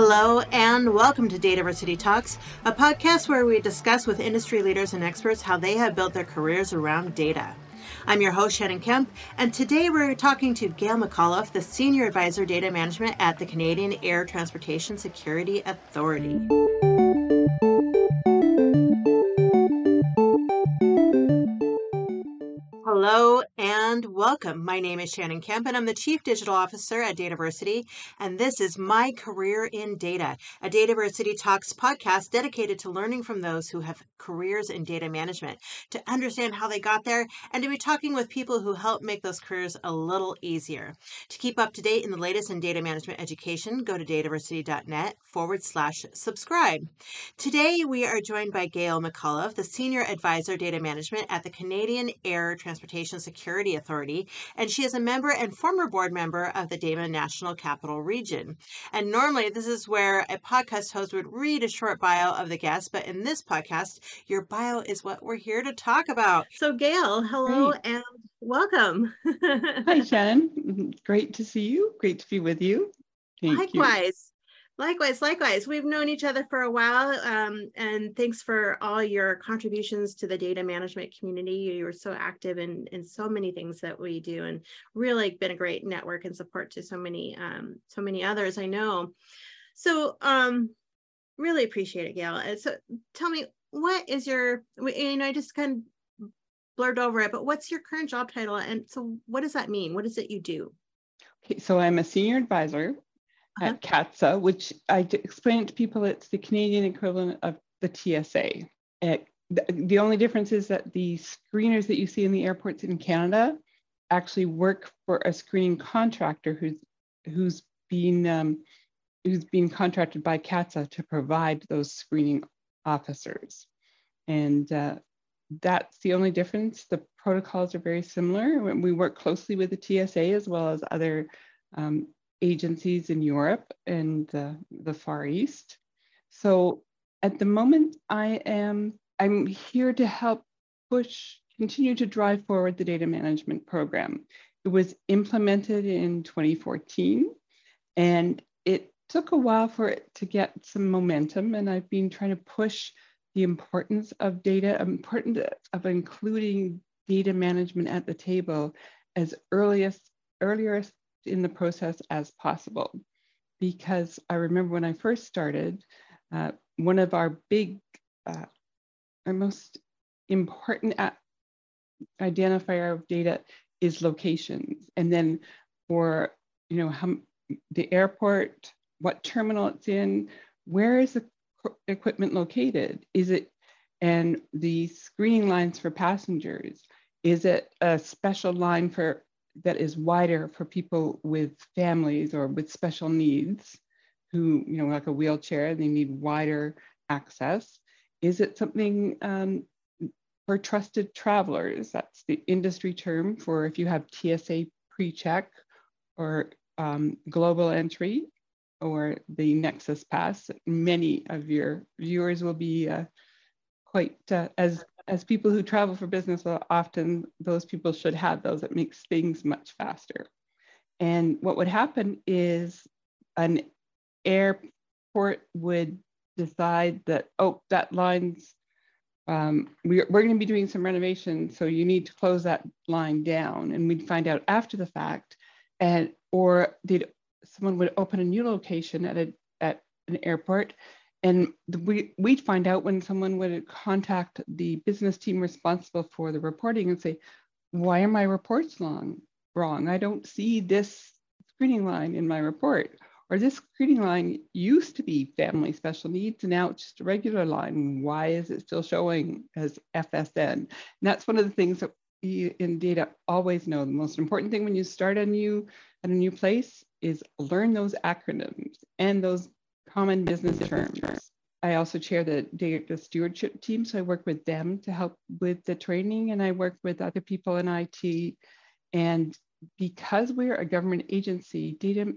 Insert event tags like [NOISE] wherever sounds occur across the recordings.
Hello, and welcome to Dataversity Talks, a podcast where we discuss with industry leaders and experts how they have built their careers around data. I'm your host, Shannon Kemp, and today we're talking to Gail McAuliffe, the Senior Advisor Data Management at the Canadian Air Transportation Security Authority. Hello and welcome. My name is Shannon Kemp, and I'm the Chief Digital Officer at Dataversity. And this is My Career in Data, a Dataversity Talks podcast dedicated to learning from those who have careers in data management, to understand how they got there, and to be talking with people who help make those careers a little easier. To keep up to date in the latest in data management education, go to dataversity.net forward slash subscribe. Today, we are joined by Gail McAuliffe, the Senior Advisor Data Management at the Canadian Air Transportation Security Authority, and she is a member and former board member of the DAMA National Capital Region. And normally, this is where a podcast host would read a short bio of the guest, but in this podcast, your bio is what we're here to talk about. So, Gail, hello Great. and welcome. Hi, [LAUGHS] Shannon. Mm-hmm. Great to see you. Great to be with you. Thank Likewise. Likewise, likewise. We've known each other for a while, um, and thanks for all your contributions to the data management community. You were so active in, in so many things that we do, and really been a great network and support to so many um, so many others. I know. So, um, really appreciate it, Gail. Uh, so, tell me, what is your? You know, I just kind of blurred over it, but what's your current job title, and so what does that mean? What is it you do? Okay, so I'm a senior advisor uh-huh. at CATSA, which I explain to people it's the Canadian equivalent of the TSA. It, the, the only difference is that the screeners that you see in the airports in Canada actually work for a screening contractor who's who's been um, who's been contracted by CATSA to provide those screening officers. And uh, that's the only difference. The protocols are very similar. We work closely with the TSA as well as other um, agencies in Europe and uh, the Far East. So at the moment, I am I'm here to help push, continue to drive forward the data management program. It was implemented in 2014, and it took a while for it to get some momentum. And I've been trying to push the importance of data, importance of including data management at the table as earliest earliest in the process as possible. Because I remember when I first started, uh, one of our big, uh, our most important identifier of data is locations. And then for, you know, how, the airport, what terminal it's in, where is the equipment located? Is it, and the screening lines for passengers, is it a special line for that is wider for people with families or with special needs who, you know, like a wheelchair, they need wider access? Is it something um, for trusted travelers? That's the industry term for if you have TSA pre-check or um, global entry or the Nexus Pass. Many of your viewers will be uh, quite uh, as as people who travel for business, often those people should have those. It makes things much faster. And what would happen is an airport would decide that, oh, that line's, um, we're, we're going to be doing some renovation, so you need to close that line down. And we'd find out after the fact, and or they'd, someone would open a new location at, a, at an airport and we, we'd find out when someone would contact the business team responsible for the reporting and say, why are my reports long, wrong? I don't see this screening line in my report. Or this screening line used to be family special needs and now it's just a regular line. Why is it still showing as FSN? And that's one of the things that we in data always know. The most important thing when you start a new at a new place is learn those acronyms and those common business terms. I also chair the data stewardship team, so I work with them to help with the training, and I work with other people in IT. And because we're a government agency, data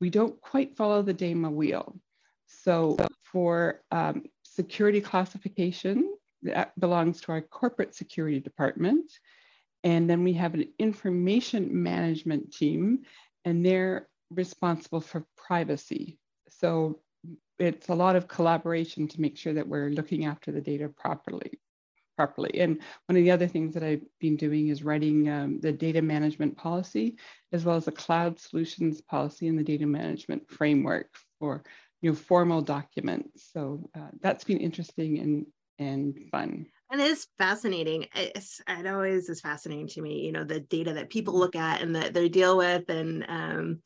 we don't quite follow the DAMA wheel. So for um, security classification, that belongs to our corporate security department. And then we have an information management team, and they're responsible for privacy. So it's a lot of collaboration to make sure that we're looking after the data properly properly. And one of the other things that I've been doing is writing um, the data management policy, as well as the cloud solutions policy and the data management framework for you know formal documents. So uh, that's been interesting and and fun. And it is fascinating. It's, it always is fascinating to me, you know, the data that people look at and that they deal with and um,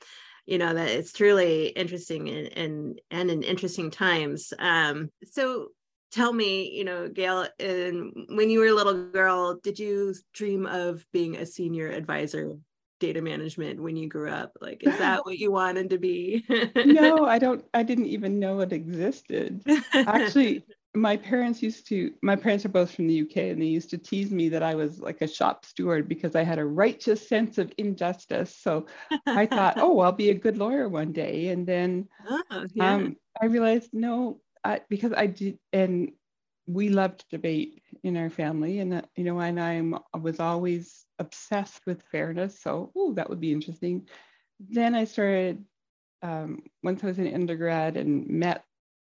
you know that it's truly interesting and and, and in interesting times um, so tell me, you know, Gail, and when you were a little girl, did you dream of being a senior advisor data management when you grew up? Like, is that [LAUGHS] what you wanted to be? no, [LAUGHS] I don't, I didn't even know it existed. [LAUGHS] Actually, my parents used to, my parents are both from the UK and they used to tease me that I was like a shop steward because I had a righteous sense of injustice. So I thought, [LAUGHS] oh, I'll be a good lawyer one day. And then oh, yeah. um, I realized, no, I, because I did, and we loved debate in our family, and uh, you know, and I'm I was always obsessed with fairness. So, oh, that would be interesting. Then I started um, once I was in undergrad and met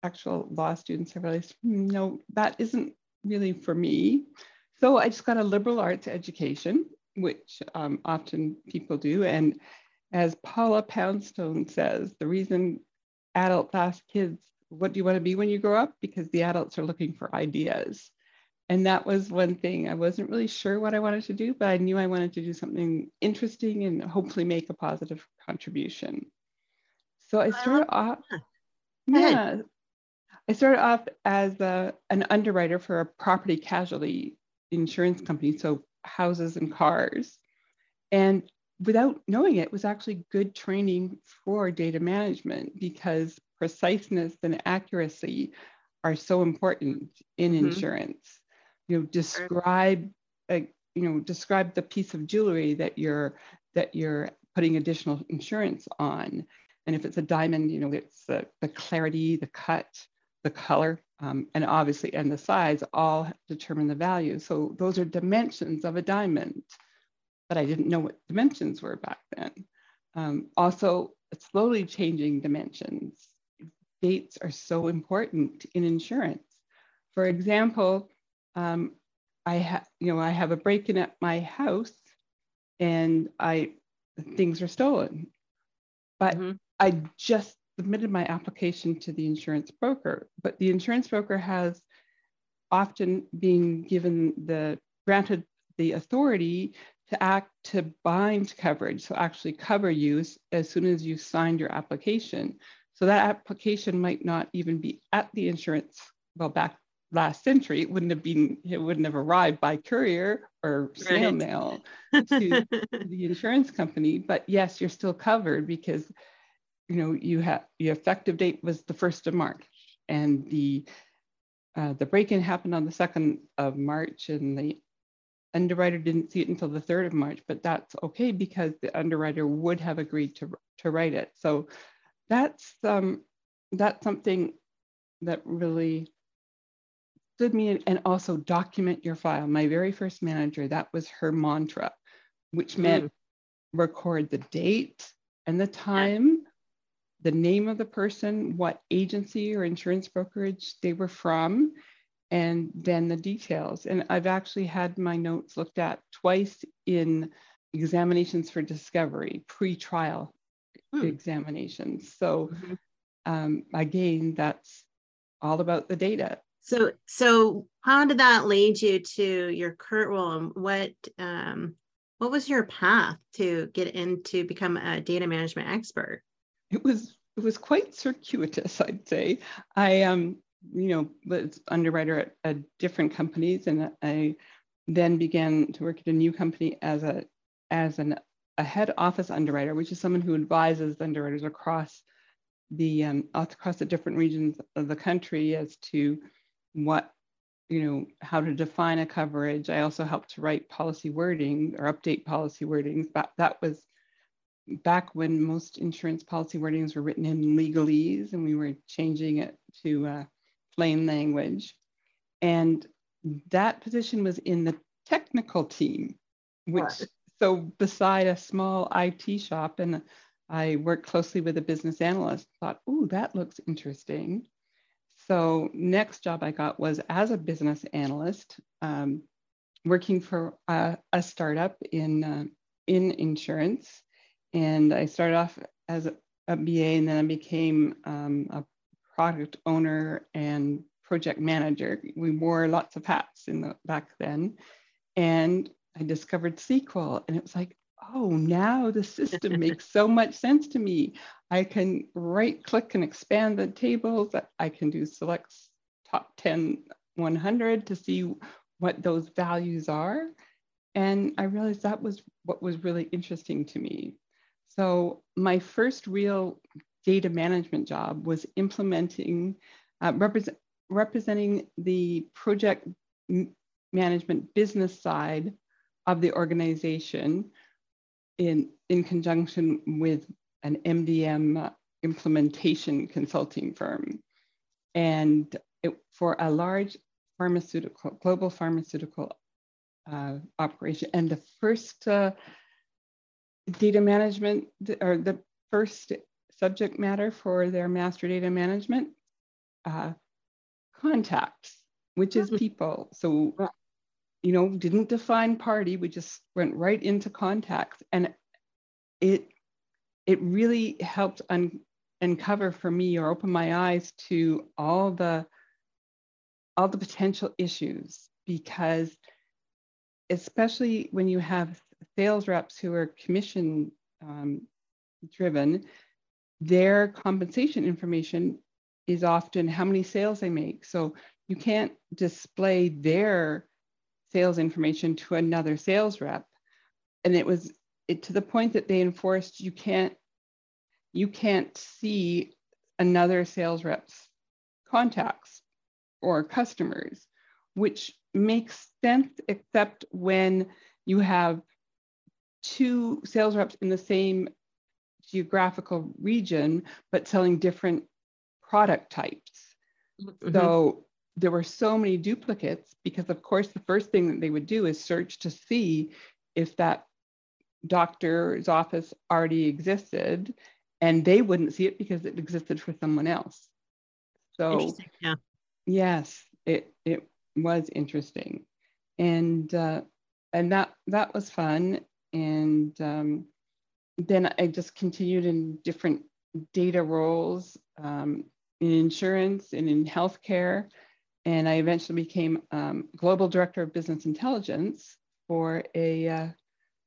actual law students. I realized, hmm, no, that isn't really for me. So I just got a liberal arts education, which um, often people do, and as Paula Poundstone says, the reason adults ask kids what do you want to be when you grow up? Because the adults are looking for ideas. And that was one thing. I wasn't really sure what I wanted to do, but I knew I wanted to do something interesting and hopefully make a positive contribution. So I started off, yeah, I started off as a, an underwriter for a property casualty insurance company, so houses and cars. And without knowing it, it was actually good training for data management because preciseness and accuracy are so important in mm-hmm. insurance. You know, describe a, you know describe the piece of jewelry that you're that you're putting additional insurance on. And if it's a diamond, you know, it's the, the clarity, the cut, the color, um, and obviously, and the size all determine the value. So those are dimensions of a diamond, but I didn't know what dimensions were back then. Um, also, slowly changing dimensions dates are so important in insurance. For example, um, I have, you know, I have a break-in at my house, and I things are stolen, but mm-hmm. I just submitted my application to the insurance broker. But the insurance broker has often been given the granted the authority to act to bind coverage, so actually cover you as soon as you signed your application. So that application might not even be at the insurance, well, back last century, it wouldn't have been, it wouldn't have arrived by courier or snail right. mail [LAUGHS] to the insurance company. But yes, you're still covered because, you know, you have the effective date was the first of March and the uh, the break-in happened on the 2nd of March and the underwriter didn't see it until the 3rd of March, but that's okay because the underwriter would have agreed to, to write it. So that's um, that's something that really stood me in, and also document your file. My very first manager, that was her mantra, which mm. meant record the date and the time, the name of the person, what agency or insurance brokerage they were from, and then the details. And I've actually had my notes looked at twice in examinations for discovery, pre-trial hmm. examinations. So mm-hmm. um, again, that's all about the data. So, so how did that lead you to your current role, and what um, what was your path to get into become a data management expert? It was it was quite circuitous, I'd say. I um, you know, was underwriter at, at different companies, and I then began to work at a new company as a as an a head office underwriter, which is someone who advises underwriters across the um, across the different regions of the country as to what you know how to define a coverage. I also helped to write policy wording or update policy wordings. But that was back when most insurance policy wordings were written in legalese, and we were changing it to uh, plain language. And that position was in the technical team, which so beside a small IT shop and I worked closely with a business analyst, thought, oh, that looks interesting. So next job I got was as a business analyst, um, working for a, a startup in, uh, in insurance. And I started off as a, a BA and then I became um, a product owner and project manager. We wore lots of hats in the back then. And I discovered SQL and it was like, oh, now the system [LAUGHS] makes so much sense to me. I can right click and expand the tables. I can do selects top 10, 100 to see what those values are. And I realized that was what was really interesting to me. So my first real data management job was implementing, uh, represent, representing the project management business side of the organization in, in conjunction with an MDM implementation consulting firm. And it, for a large pharmaceutical, global pharmaceutical uh, operation. And the first uh, data management, or the first subject matter for their master data management, uh, contacts, which is mm-hmm. people. So you know, didn't define party. We just went right into contacts, and it it really helped un- uncover for me or open my eyes to all the all the potential issues because especially when you have sales reps who are commission um, driven their compensation information is often how many sales they make so you can't display their sales information to another sales rep. And it was it, to the point that they enforced you can't you can't see another sales rep's contacts or customers, which makes sense except when you have two sales reps in the same geographical region, but selling different product types. Mm-hmm. So there were so many duplicates because of course the first thing that they would do is search to see if that doctor's office already existed and they wouldn't see it because it existed for someone else so yeah yes it it was interesting and uh, and that that was fun and um, then i just continued in different data roles um, in insurance and in healthcare and I eventually became um, global director of business intelligence for a uh,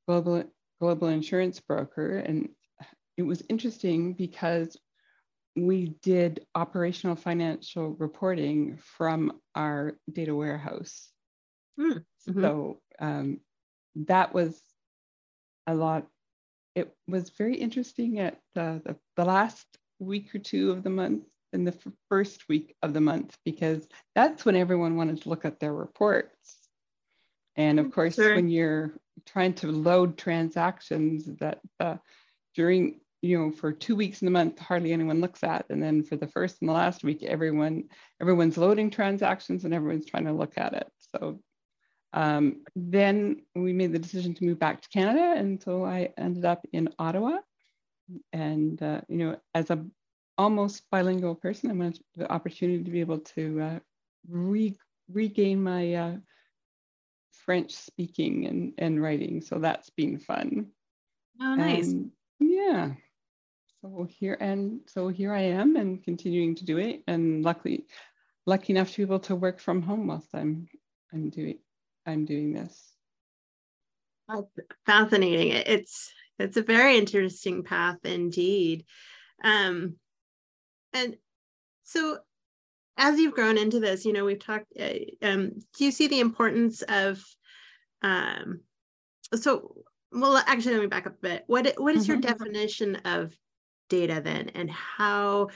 global global insurance broker. And it was interesting because we did operational financial reporting from our data warehouse. Mm-hmm. So um, that was a lot. It was very interesting at the, the, the last week or two of the month in the f- first week of the month because that's when everyone wanted to look at their reports. And of course, sure. when you're trying to load transactions that uh, during, you know, for two weeks in the month, hardly anyone looks at. And then for the first and the last week, everyone, everyone's loading transactions and everyone's trying to look at it. So um, then we made the decision to move back to Canada. And so I ended up in Ottawa. And, uh, you know, as a almost bilingual person, I wanted the opportunity to be able to uh, re- regain my uh, French speaking and, and writing. So that's been fun. Oh, nice. And yeah. So here and so here I am and continuing to do it. And luckily, lucky enough to be able to work from home whilst I'm I'm doing I'm doing this. Fascinating. It's it's a very interesting path indeed. Um, and so as you've grown into this, you know, we've talked, uh, um, do you see the importance of, um, so, well, actually, let me back up a bit. What, what is your mm-hmm. definition of data then? And how,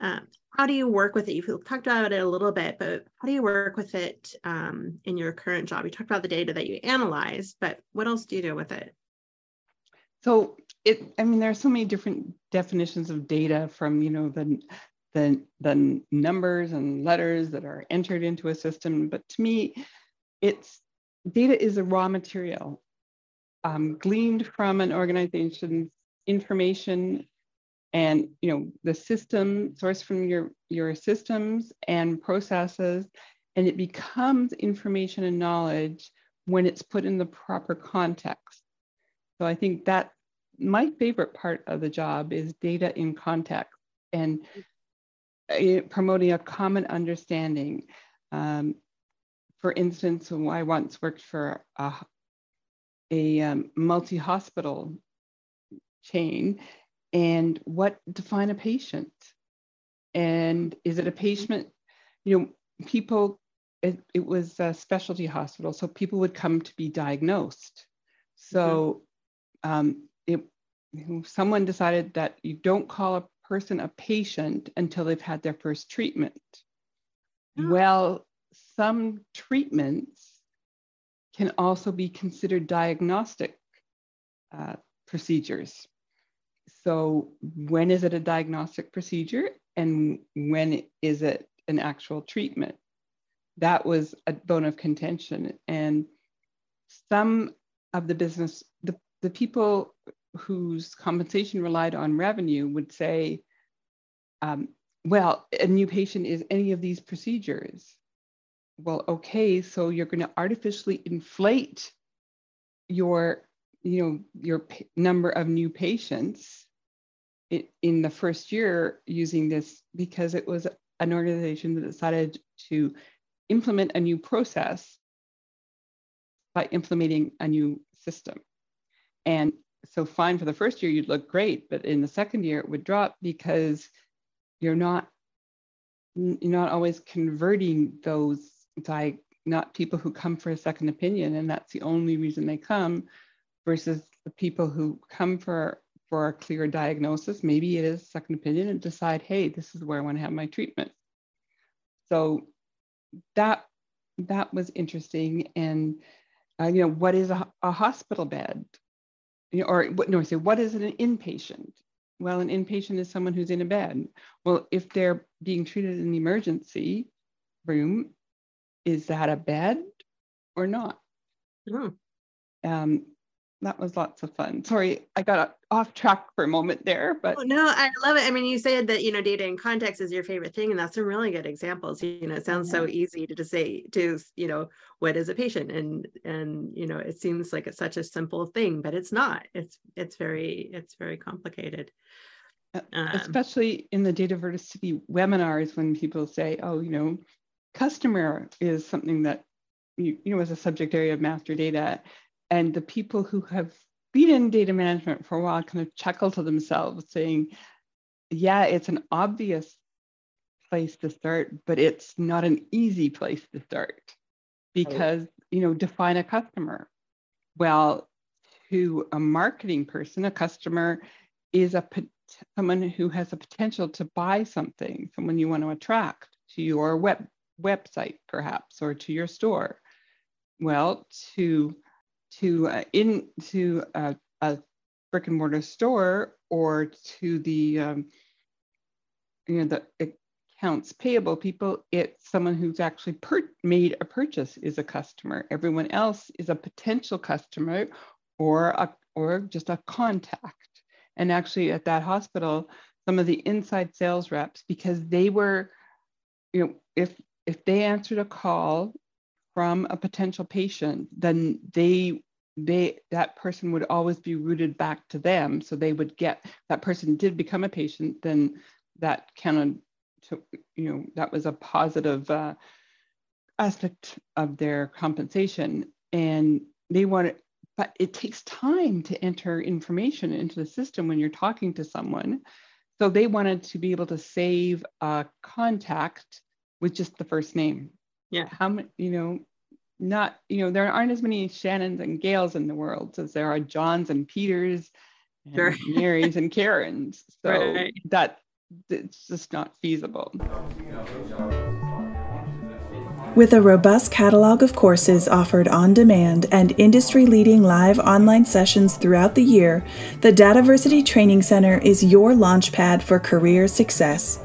um, how do you work with it? You've talked about it a little bit, but how do you work with it um, in your current job? You talked about the data that you analyze, but what else do you do with it? So it, I mean, there are so many different definitions of data from, you know, the, the, the numbers and letters that are entered into a system. But to me, it's data is a raw material um, gleaned from an organization's information and you know the system source from your your systems and processes and it becomes information and knowledge when it's put in the proper context. So i think that my favorite part of the job is data in context and uh, promoting a common understanding. Um, for instance i once worked for a, a um, multi-hospital chain and what define a patient and is it a patient you know people it, it was a specialty hospital so people would come to be diagnosed so mm-hmm. um, it, someone decided that you don't call a person a patient until they've had their first treatment oh. well some treatments can also be considered diagnostic uh, procedures so when is it a diagnostic procedure and when is it an actual treatment? That was a bone of contention. And some of the business, the, the people whose compensation relied on revenue would say, um, well, a new patient is any of these procedures. Well, okay, so you're going to artificially inflate your, you know, your number of new patients in the first year using this because it was an organization that decided to implement a new process by implementing a new system. And so fine for the first year, you'd look great, but in the second year it would drop because you're not you're not always converting those like not people who come for a second opinion and that's the only reason they come versus the people who come for for a clear diagnosis. Maybe it is second opinion and decide, hey, this is where I want to have my treatment. So that that was interesting. And uh, you know, what is a, a hospital bed? You know, or no, I say, what is an inpatient? Well, an inpatient is someone who's in a bed. Well, if they're being treated in the emergency room, is that a bed or not? Mm. Um, that was lots of fun. Sorry, I got off track for a moment there, but oh, no, I love it. I mean, you said that you know data in context is your favorite thing, and that's some really good examples. You know, it sounds yeah. so easy to just say to you know what is a patient, and and you know it seems like it's such a simple thing, but it's not. It's it's very it's very complicated. Uh, um, Especially in the data Dataversity webinars, when people say, "Oh, you know, customer is something that you, you know is a subject area of master data," and the people who have been in data management for a while kind of chuckle to themselves saying yeah it's an obvious place to start but it's not an easy place to start. Because you know define a customer. Well to a marketing person a customer is a someone who has a potential to buy something someone you want to attract to your web website perhaps or to your store. Well to to uh, into a, a, brick and mortar store or to the um, you know the accounts payable people it's someone who's actually per- made a purchase is a customer. Everyone else is a potential customer or a or just a contact. And actually at that hospital some of the inside sales reps because they were you know if if they answered a call from a potential patient, then they they that person would always be rooted back to them. So they would get that person did become a patient, then that counted to you know that was a positive uh, aspect of their compensation, and they wanted. But it takes time to enter information into the system when you're talking to someone. So they wanted to be able to save a contact with just the first name. Yeah. How many, you know, not, you know, there aren't as many Shannons and Gails in the world as there are Johns and Peters and sure. [LAUGHS] Marys and Karens. So right. that it's just not feasible. With a robust catalog of courses offered on demand and industry leading live online sessions throughout the year, the Dataversity Training Center is your launchpad for career success.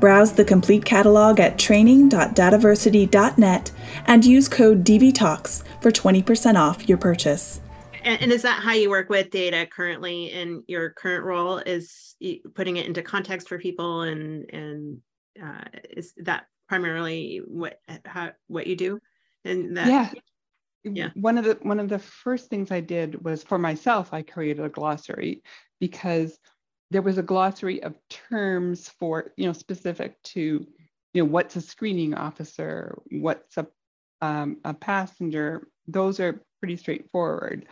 Browse the complete catalog at training.dataversity.net and use code DVTalks for 20% off your purchase. And, and, is that how you work with data currently in your current role? Is putting it into context for people, and and uh, is that primarily what how what you do? And that, yeah, yeah. One of the one of the first things I did was for myself. I created a glossary because there was a glossary of terms for you know specific to you know what's a screening officer, what's a um, a passenger. Those are pretty straightforward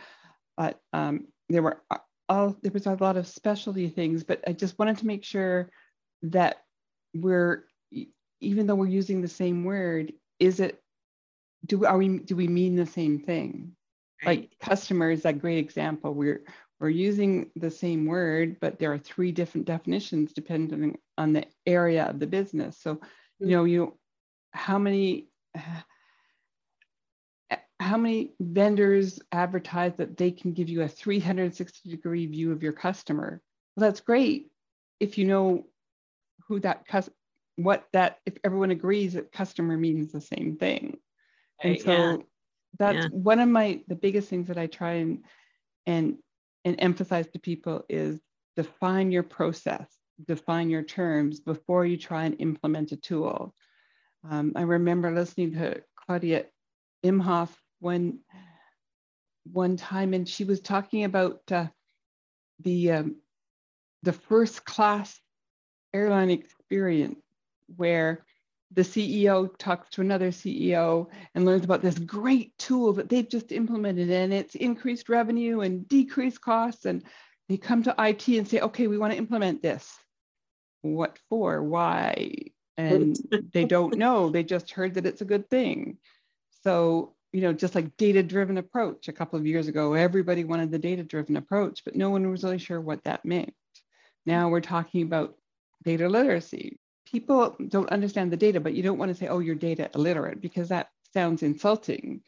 but um, there were uh, all there was a lot of specialty things. But I just wanted to make sure that we're even though we're using the same word, is it do are we do we mean the same thing? Right. Like customer is a great example. We're we're using the same word, but there are three different definitions depending on the area of the business. So, you know, you how many how many vendors advertise that they can give you a 360 degree view of your customer? Well, that's great if you know who that customer, what that, if everyone agrees that customer means the same thing. And so yeah. that's yeah. one of my, the biggest things that I try and, and, and emphasize to people is define your process, define your terms before you try and implement a tool. Um, I remember listening to Claudia Imhoff one one time, and she was talking about uh, the um, the first class airline experience where the CEO talks to another CEO and learns about this great tool that they've just implemented and it's increased revenue and decreased costs. And they come to IT and say, okay, we want to implement this. What for? Why? And they don't [LAUGHS] know. They just heard that it's a good thing. So you know, just like data driven approach. A couple of years ago, everybody wanted the data driven approach, but no one was really sure what that meant. Now we're talking about data literacy. People don't understand the data, but you don't want to say, oh, you're data illiterate, because that sounds insulting.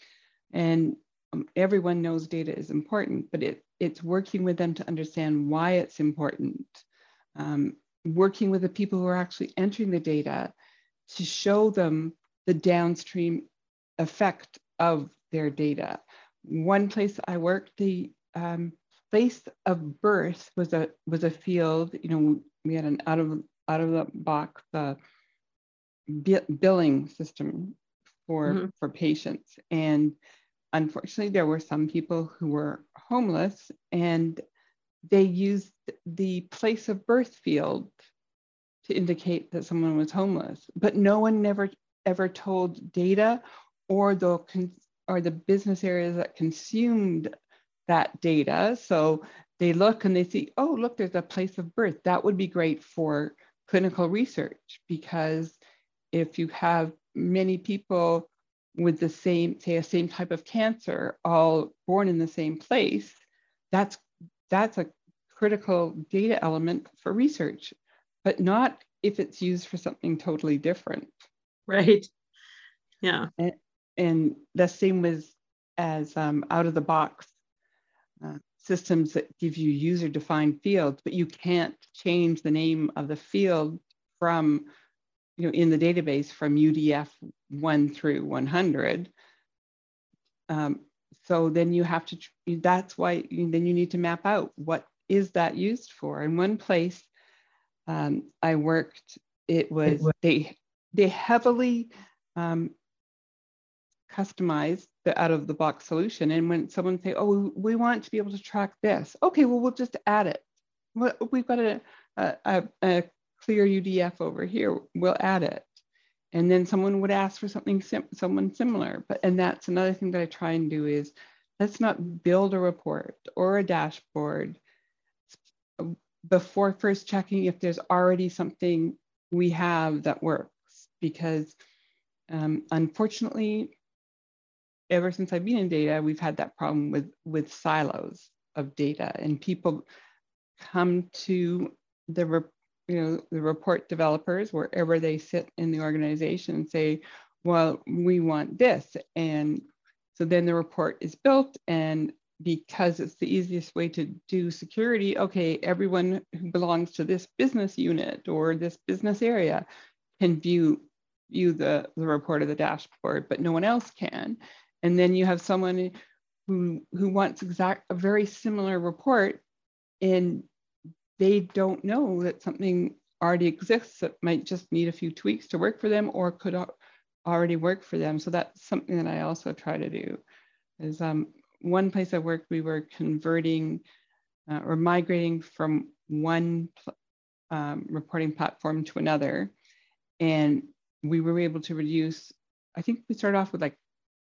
And um, everyone knows data is important, but it, it's working with them to understand why it's important. Um, working with the people who are actually entering the data to show them the downstream effect of their data. One place I worked, the um, place of birth was a was a field. You know, we had an out of out of the box uh, billing system for mm-hmm. for patients, and unfortunately, there were some people who were homeless, and they used the place of birth field to indicate that someone was homeless, but no one never ever told data or the or the business areas that consumed that data. So they look and they see, oh, look, there's a place of birth. That would be great for clinical research because if you have many people with the same, say, a same type of cancer, all born in the same place, that's that's a critical data element for research, but not if it's used for something totally different. Right. Yeah. And, and the same with as um, out of the box uh, systems that give you user defined fields, but you can't change the name of the field from, you know, in the database from UDF 1 through 100. Um, so then you have to, that's why you, then you need to map out what is that used for. In one place um, I worked, it was, they, they heavily um, customize the out of the box solution. And when someone say, oh, we want to be able to track this, okay, well, we'll just add it. We've got a, a, a clear UDF over here, we'll add it. And then someone would ask for something, sim someone similar. But, and that's another thing that I try and do is let's not build a report or a dashboard before first checking if there's already something we have that works because um, unfortunately ever since I've been in data, we've had that problem with, with silos of data and people come to the, you know, the report developers wherever they sit in the organization and say, well, we want this. And so then the report is built and because it's the easiest way to do security, okay, everyone who belongs to this business unit or this business area can view view the, the report of the dashboard, but no one else can. And then you have someone who who wants exact a very similar report and they don't know that something already exists that might just need a few tweaks to work for them or could already work for them. So that's something that I also try to do. Is um, one place I worked, we were converting uh, or migrating from one um, reporting platform to another, and we were able to reduce. I think we started off with like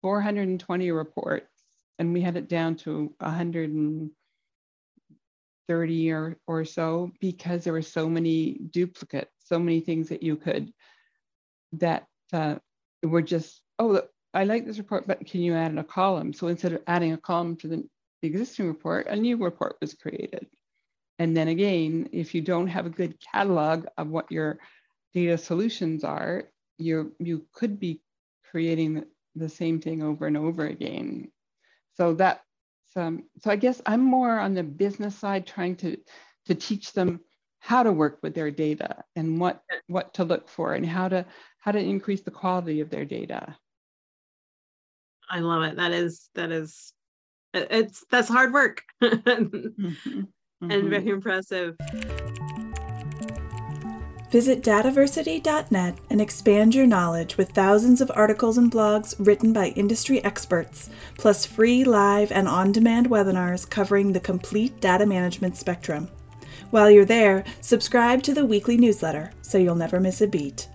420 reports, and we had it down to 130 or, or so because there were so many duplicates, so many things that you could, that uh, were just, oh, I like this report, but can you add a column? So instead of adding a column to the, the existing report, a new report was created. And then again, if you don't have a good catalog of what your data solutions are, you you could be creating the same thing over and over again. So that um, so I guess I'm more on the business side, trying to to teach them how to work with their data and what what to look for and how to how to increase the quality of their data. I love it. That is that is it's that's hard work mm-hmm. [LAUGHS] Mm-hmm. and very impressive. Visit dataversity.net and expand your knowledge with thousands of articles and blogs written by industry experts, plus free live and on demand webinars covering the complete data management spectrum. While you're there, subscribe to the weekly newsletter so you'll never miss a beat.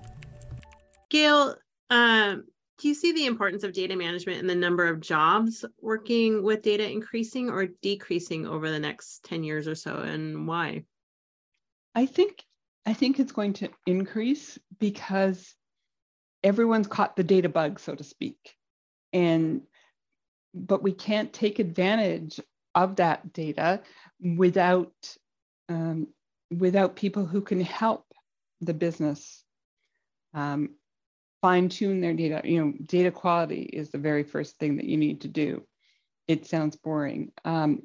Gail, um, do you see the importance of data management and the number of jobs working with data increasing or decreasing over the next 10 years or so, and why? I think I think it's going to increase because everyone's caught the data bug, so to speak. And but we can't take advantage of that data without um, without people who can help the business um, fine tune their data. You know, data quality is the very first thing that you need to do. It sounds boring. Um,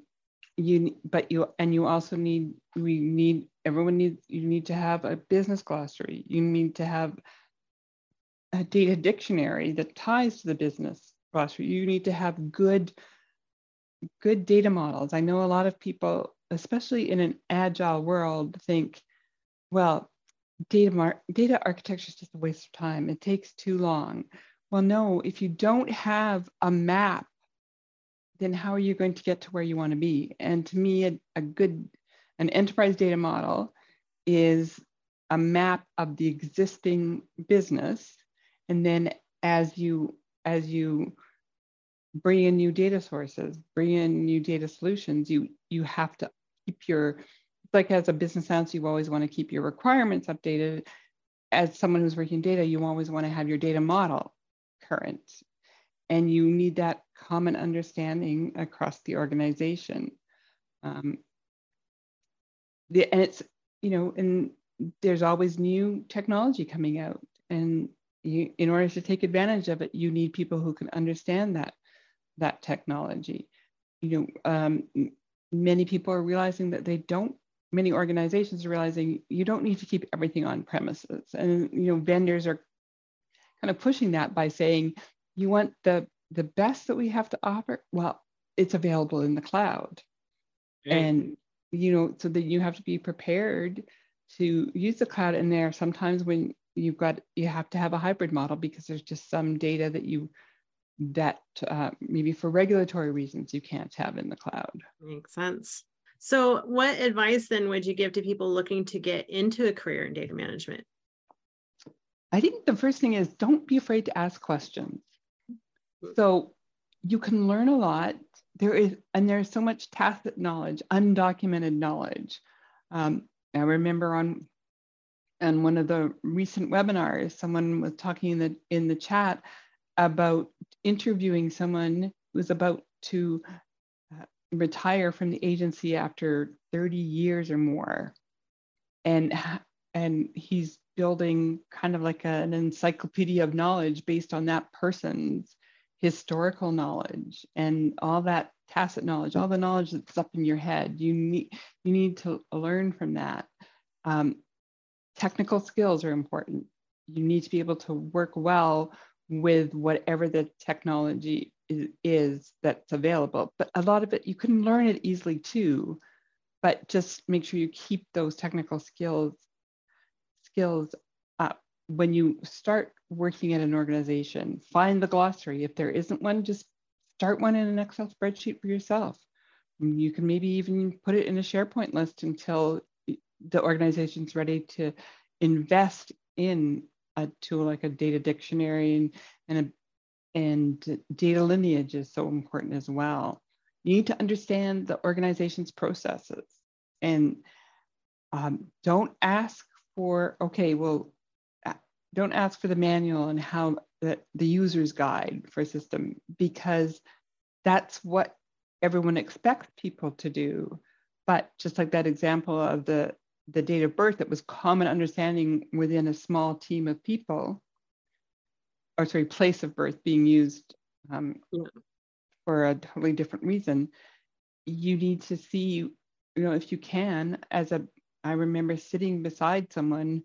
you but you and you also need we need everyone needs you need to have a business glossary. You need to have a data dictionary that ties to the business glossary. You need to have good good data models. I know a lot of people especially in an agile world think well data mar- data architecture is just a waste of time. It takes too long. Well no if you don't have a map then how are you going to get to where you want to be? And to me, a, a good, an enterprise data model is a map of the existing business. And then as you, as you bring in new data sources, bring in new data solutions, you, you have to keep your, like as a business analyst, you always want to keep your requirements updated. As someone who's working data, you always want to have your data model current and you need that common understanding across the organization. Um, the, and it's, you know, and there's always new technology coming out. And you, in order to take advantage of it, you need people who can understand that, that technology. You know, um, many people are realizing that they don't, many organizations are realizing you don't need to keep everything on premises. And, you know, vendors are kind of pushing that by saying you want the the best that we have to offer well it's available in the cloud and you know so that you have to be prepared to use the cloud and there sometimes when you've got you have to have a hybrid model because there's just some data that you that uh, maybe for regulatory reasons you can't have in the cloud makes sense so what advice then would you give to people looking to get into a career in data management I think the first thing is don't be afraid to ask questions. So you can learn a lot. There is, and there's so much tacit knowledge, undocumented knowledge. Um, I remember on on one of the recent webinars, someone was talking in the in the chat about interviewing someone who was about to uh, retire from the agency after 30 years or more, and and he's building kind of like a, an encyclopedia of knowledge based on that person's historical knowledge and all that tacit knowledge, all the knowledge that's up in your head. You need you need to learn from that. Um, technical skills are important. You need to be able to work well with whatever the technology is, is that's available. But a lot of it, you can learn it easily too, but just make sure you keep those technical skills skills. When you start working at an organization, find the glossary. If there isn't one, just start one in an Excel spreadsheet for yourself. You can maybe even put it in a SharePoint list until the organization's ready to invest in a tool like a data dictionary and, and, a, and data lineage is so important as well. You need to understand the organization's processes and um, don't ask for, okay, well, don't ask for the manual and how the, the user's guide for a system because that's what everyone expects people to do. But just like that example of the the date of birth that was common understanding within a small team of people, or sorry, place of birth being used um, yeah. for a totally different reason, you need to see, you know, if you can, as a, I remember sitting beside someone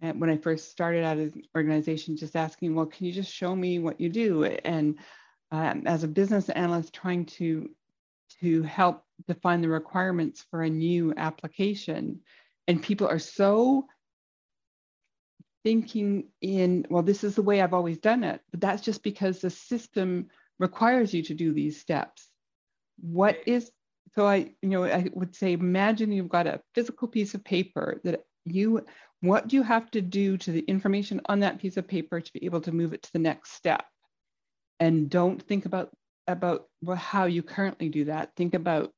when I first started out as an organization, just asking, well, can you just show me what you do? And um, as a business analyst, trying to to help define the requirements for a new application and people are so thinking in well this is the way i've always done it but that's just because the system requires you to do these steps what is so i you know i would say imagine you've got a physical piece of paper that you what do you have to do to the information on that piece of paper to be able to move it to the next step and don't think about about how you currently do that think about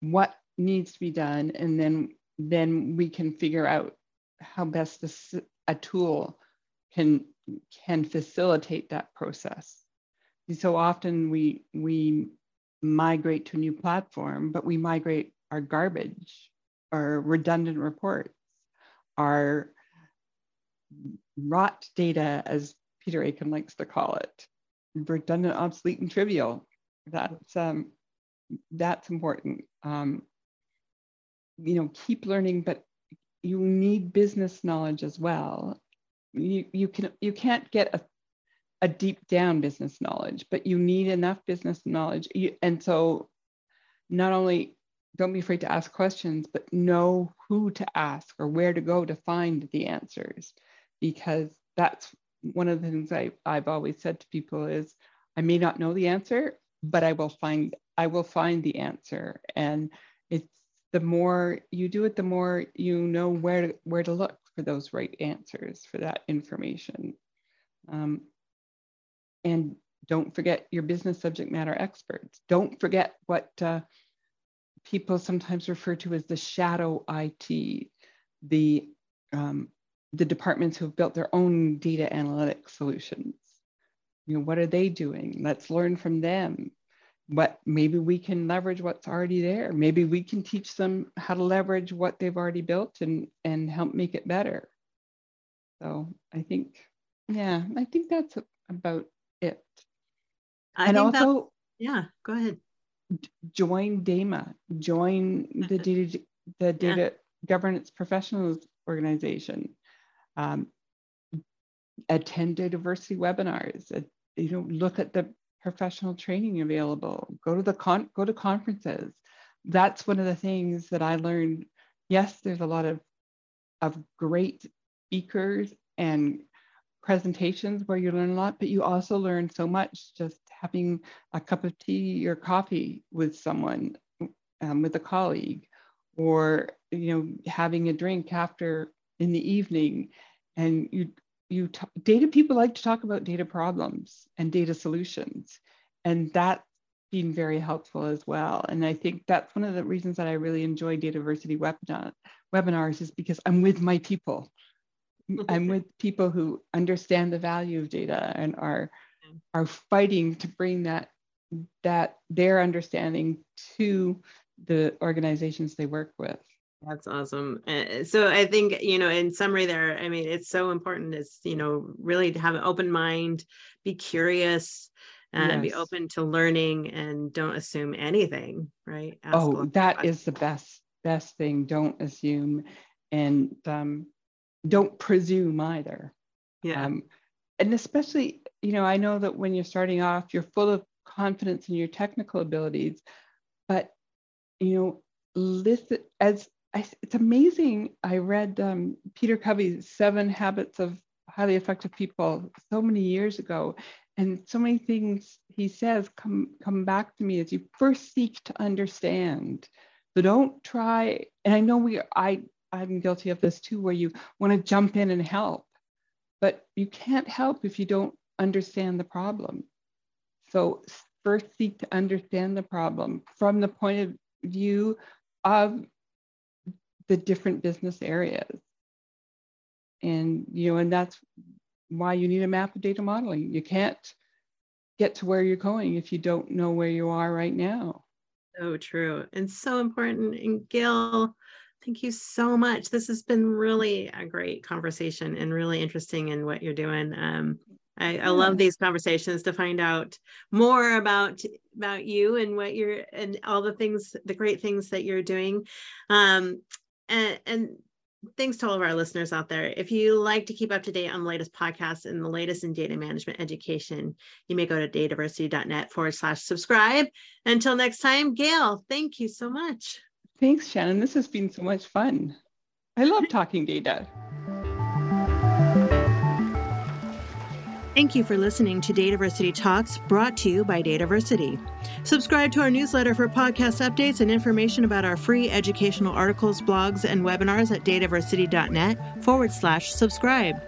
what needs to be done and then then we can figure out how best this, a tool can can facilitate that process. So often we we migrate to a new platform, but we migrate our garbage, our redundant reports, our rot data, as Peter Aiken likes to call it, redundant, obsolete, and trivial. That's um, that's important. Um, you know, keep learning, but you need business knowledge as well. You, you can you can't get a, a deep down business knowledge, but you need enough business knowledge. You, and so not only don't be afraid to ask questions, but know who to ask or where to go to find the answers. Because that's one of the things I, I've always said to people is I may not know the answer, but I will find I will find the answer. And it's the more you do it, the more you know where to, where to look for those right answers for that information. Um, and don't forget your business subject matter experts. Don't forget what uh, people sometimes refer to as the shadow IT, the, um, the departments who have built their own data analytic solutions. You know, what are they doing? Let's learn from them what maybe we can leverage what's already there. Maybe we can teach them how to leverage what they've already built and and help make it better. So I think, yeah, I think that's about it. I and also, that, yeah, go ahead. Join DAMA, join the data the data yeah. governance professionals organization. Um, attend Dataversity webinars. Uh, you know, look at the professional training available. Go to the con go to conferences. That's one of the things that I learned. Yes, there's a lot of of great speakers and presentations where you learn a lot, but you also learn so much just having a cup of tea or coffee with someone, um, with a colleague, or you know having a drink after in the evening, and you you t- data people like to talk about data problems and data solutions and that's been very helpful as well. And i think that's one of the reasons that i really enjoy dataversity webinar, webinars is because i'm with my people. [LAUGHS] I'm with people who understand the value of data and are are fighting to bring that that their understanding to the organizations they work with that's awesome. Uh, so I think, you know, in summary there, I mean, it's so important is, you know, really to have an open mind, be curious, and yes. be open to learning and don't assume anything, right? Ask oh, that is the best, best thing. Don't assume and um, don't presume either. Yeah. Um, and especially, you know, I know that when you're starting off, you're full of confidence in your technical abilities, but you know, listen as I, it's amazing. I read um, Peter Covey's Seven Habits of Highly Effective People so many years ago, and so many things he says come come back to me as you first seek to understand. So don't try. And I know we I I'm guilty of this too, where you want to jump in and help, but you can't help if you don't understand the problem. So first seek to understand the problem from the point of view of the different business areas. And you know, and that's why you need a map of data modeling. You can't get to where you're going if you don't know where you are right now. So true and so important. And Gail, thank you so much. This has been really a great conversation and really interesting in what you're doing. Um, I, I, love these conversations to find out more about about you and what you're and all the things, the great things that you're doing. Um, and, and thanks to all of our listeners out there. If you like to keep up to date on the latest podcasts and the latest in data management education, you may go to dataversity.net forward slash subscribe. Until next time, Gail, thank you so much. Thanks, Shannon. This has been so much fun. I love [LAUGHS] talking data. Thank you for listening to Dataversity Talks, brought to you by Dataversity. Subscribe to our newsletter for podcast updates and information about our free educational articles, blogs, and webinars at dataversity.net forward slash subscribe.